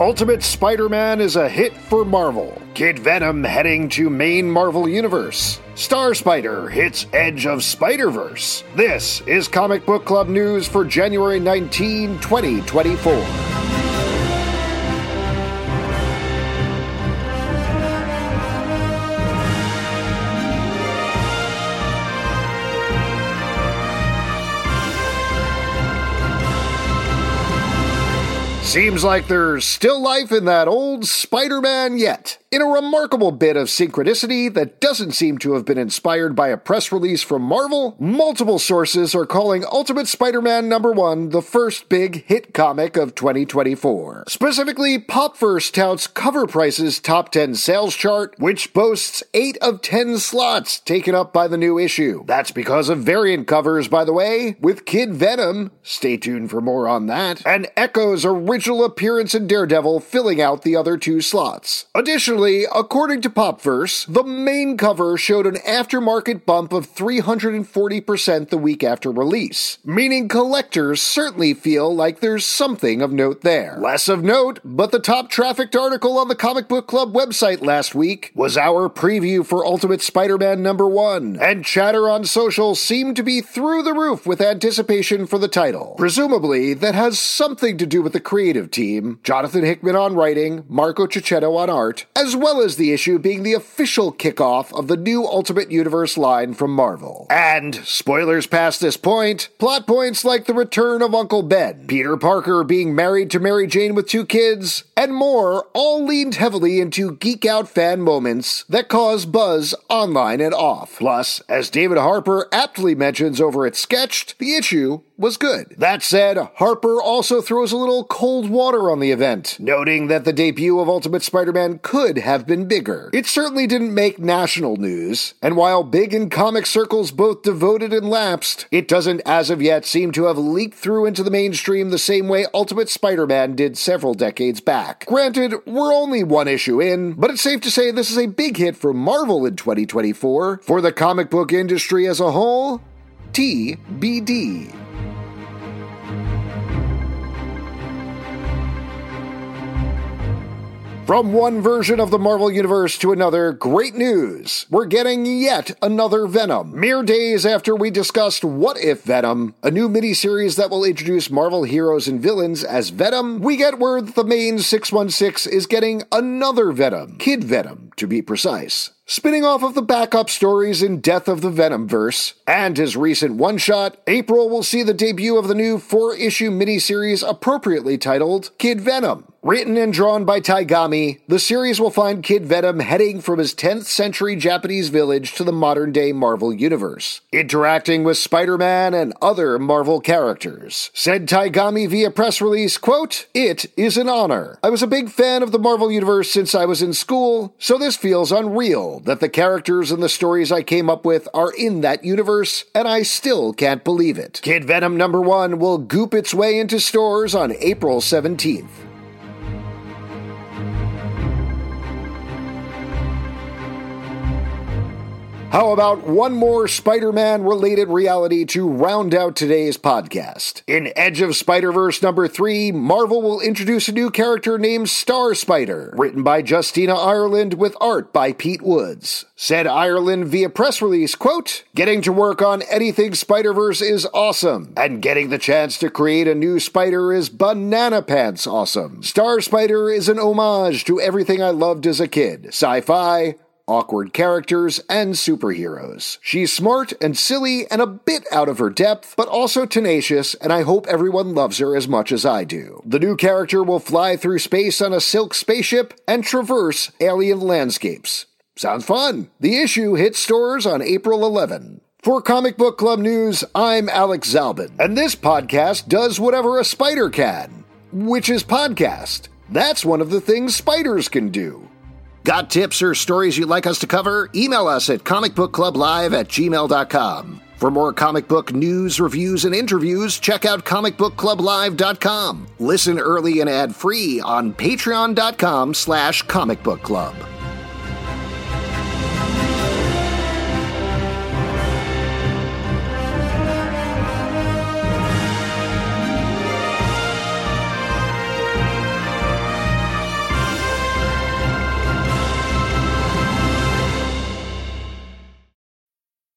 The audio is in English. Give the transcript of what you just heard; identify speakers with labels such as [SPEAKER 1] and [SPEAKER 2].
[SPEAKER 1] Ultimate Spider Man is a hit for Marvel. Kid Venom heading to main Marvel Universe. Star Spider hits Edge of Spider Verse. This is Comic Book Club news for January 19, 2024. Seems like there's still life in that old Spider Man yet. In a remarkable bit of synchronicity that doesn't seem to have been inspired by a press release from Marvel, multiple sources are calling Ultimate Spider Man number 1 the first big hit comic of 2024. Specifically, Popverse touts CovrPrice's top 10 sales chart, which boasts 8 of 10 slots taken up by the new issue. That's because of variant covers, by the way, with Kid Venom, stay tuned for more on that, and Echo's original appearance in Daredevil filling out the other two slots. Additionally, according to Popverse, the main cover showed an aftermarket bump of 340% the week after release, meaning collectors certainly feel like there's something of note there. Less of note, but the top trafficked article on the Comic Book Club website last week was our preview for Ultimate Spider Man number one, and chatter on social seemed to be through the roof with anticipation for the title. Presumably, that has something to do with the creative team, Jonathan Hickman on writing, Marco Checchetto on art, as as well as the issue being the official kickoff of the new Ultimate Universe line from Marvel. And, spoilers past this point, plot points like the return of Uncle Ben, Peter Parker being married to Mary Jane with two kids, and more all leaned heavily into geek out fan moments that cause buzz online and off. Plus, as David Harper aptly mentions over at SKTCHD, the issue was good. That said, Harper also throws a little cold water on the event, noting that the debut of Ultimate Spider Man could have been bigger. It certainly didn't make national news, and while big in comic circles both devoted and lapsed, it doesn't as of yet seem to have leaked through into the mainstream the same way Ultimate Spider Man did several decades back. Granted, we're only one issue in, but it's safe to say this is a big hit for Marvel in 2024. For the comic book industry as a whole, TBD. From one version of the Marvel Universe to another, great news! We're getting yet another Venom. Mere days after we discussed What If Venom, a new miniseries that will introduce Marvel heroes and villains as Venom, we get word that the main 616 is getting another Venom, Kid Venom to be precise. Spinning off of the backup stories in Death of the Venomverse and his recent one shot, April will see the debut of the new four issue miniseries appropriately titled Kid Venom. Written and drawn by Taigami, the series will find Kid Venom heading from his 10th century Japanese village to the modern day Marvel Universe, interacting with Spider Man and other Marvel characters. Said Taigami via press release, quote, It is an honor. I was a big fan of the Marvel Universe since I was in school, so this feels unreal that the characters and the stories I came up with are in that universe, and I still can't believe it. Kid Venom number one will goop its way into stores on April 17th. How about one more Spider Man related reality to round out today's podcast? In Edge of Spider Verse number three, Marvel will introduce a new character named Star Spider, written by Justina Ireland with art by Pete Woods. Said Ireland via press release, quote, Getting to work on anything Spider Verse is awesome, and getting the chance to create a new spider is banana pants awesome. Star Spider is an homage to everything I loved as a kid sci fi, awkward characters, and superheroes. She's smart and silly and a bit out of her depth, but also tenacious, and I hope everyone loves her as much as I do. The new character will fly through space on a silk spaceship and traverse alien landscapes. Sounds fun! The issue hits stores on April 11. For Comic Book Club News, I'm Alex Zalben, and this podcast does whatever a spider can, which is podcast. That's one of the things spiders can do. Got tips or stories you'd like us to cover? Email us at comicbookclublive at gmail.com. For more comic book news, reviews, and interviews, check out comicbookclublive.com. Listen early and ad-free on patreon.com slash comicbookclub.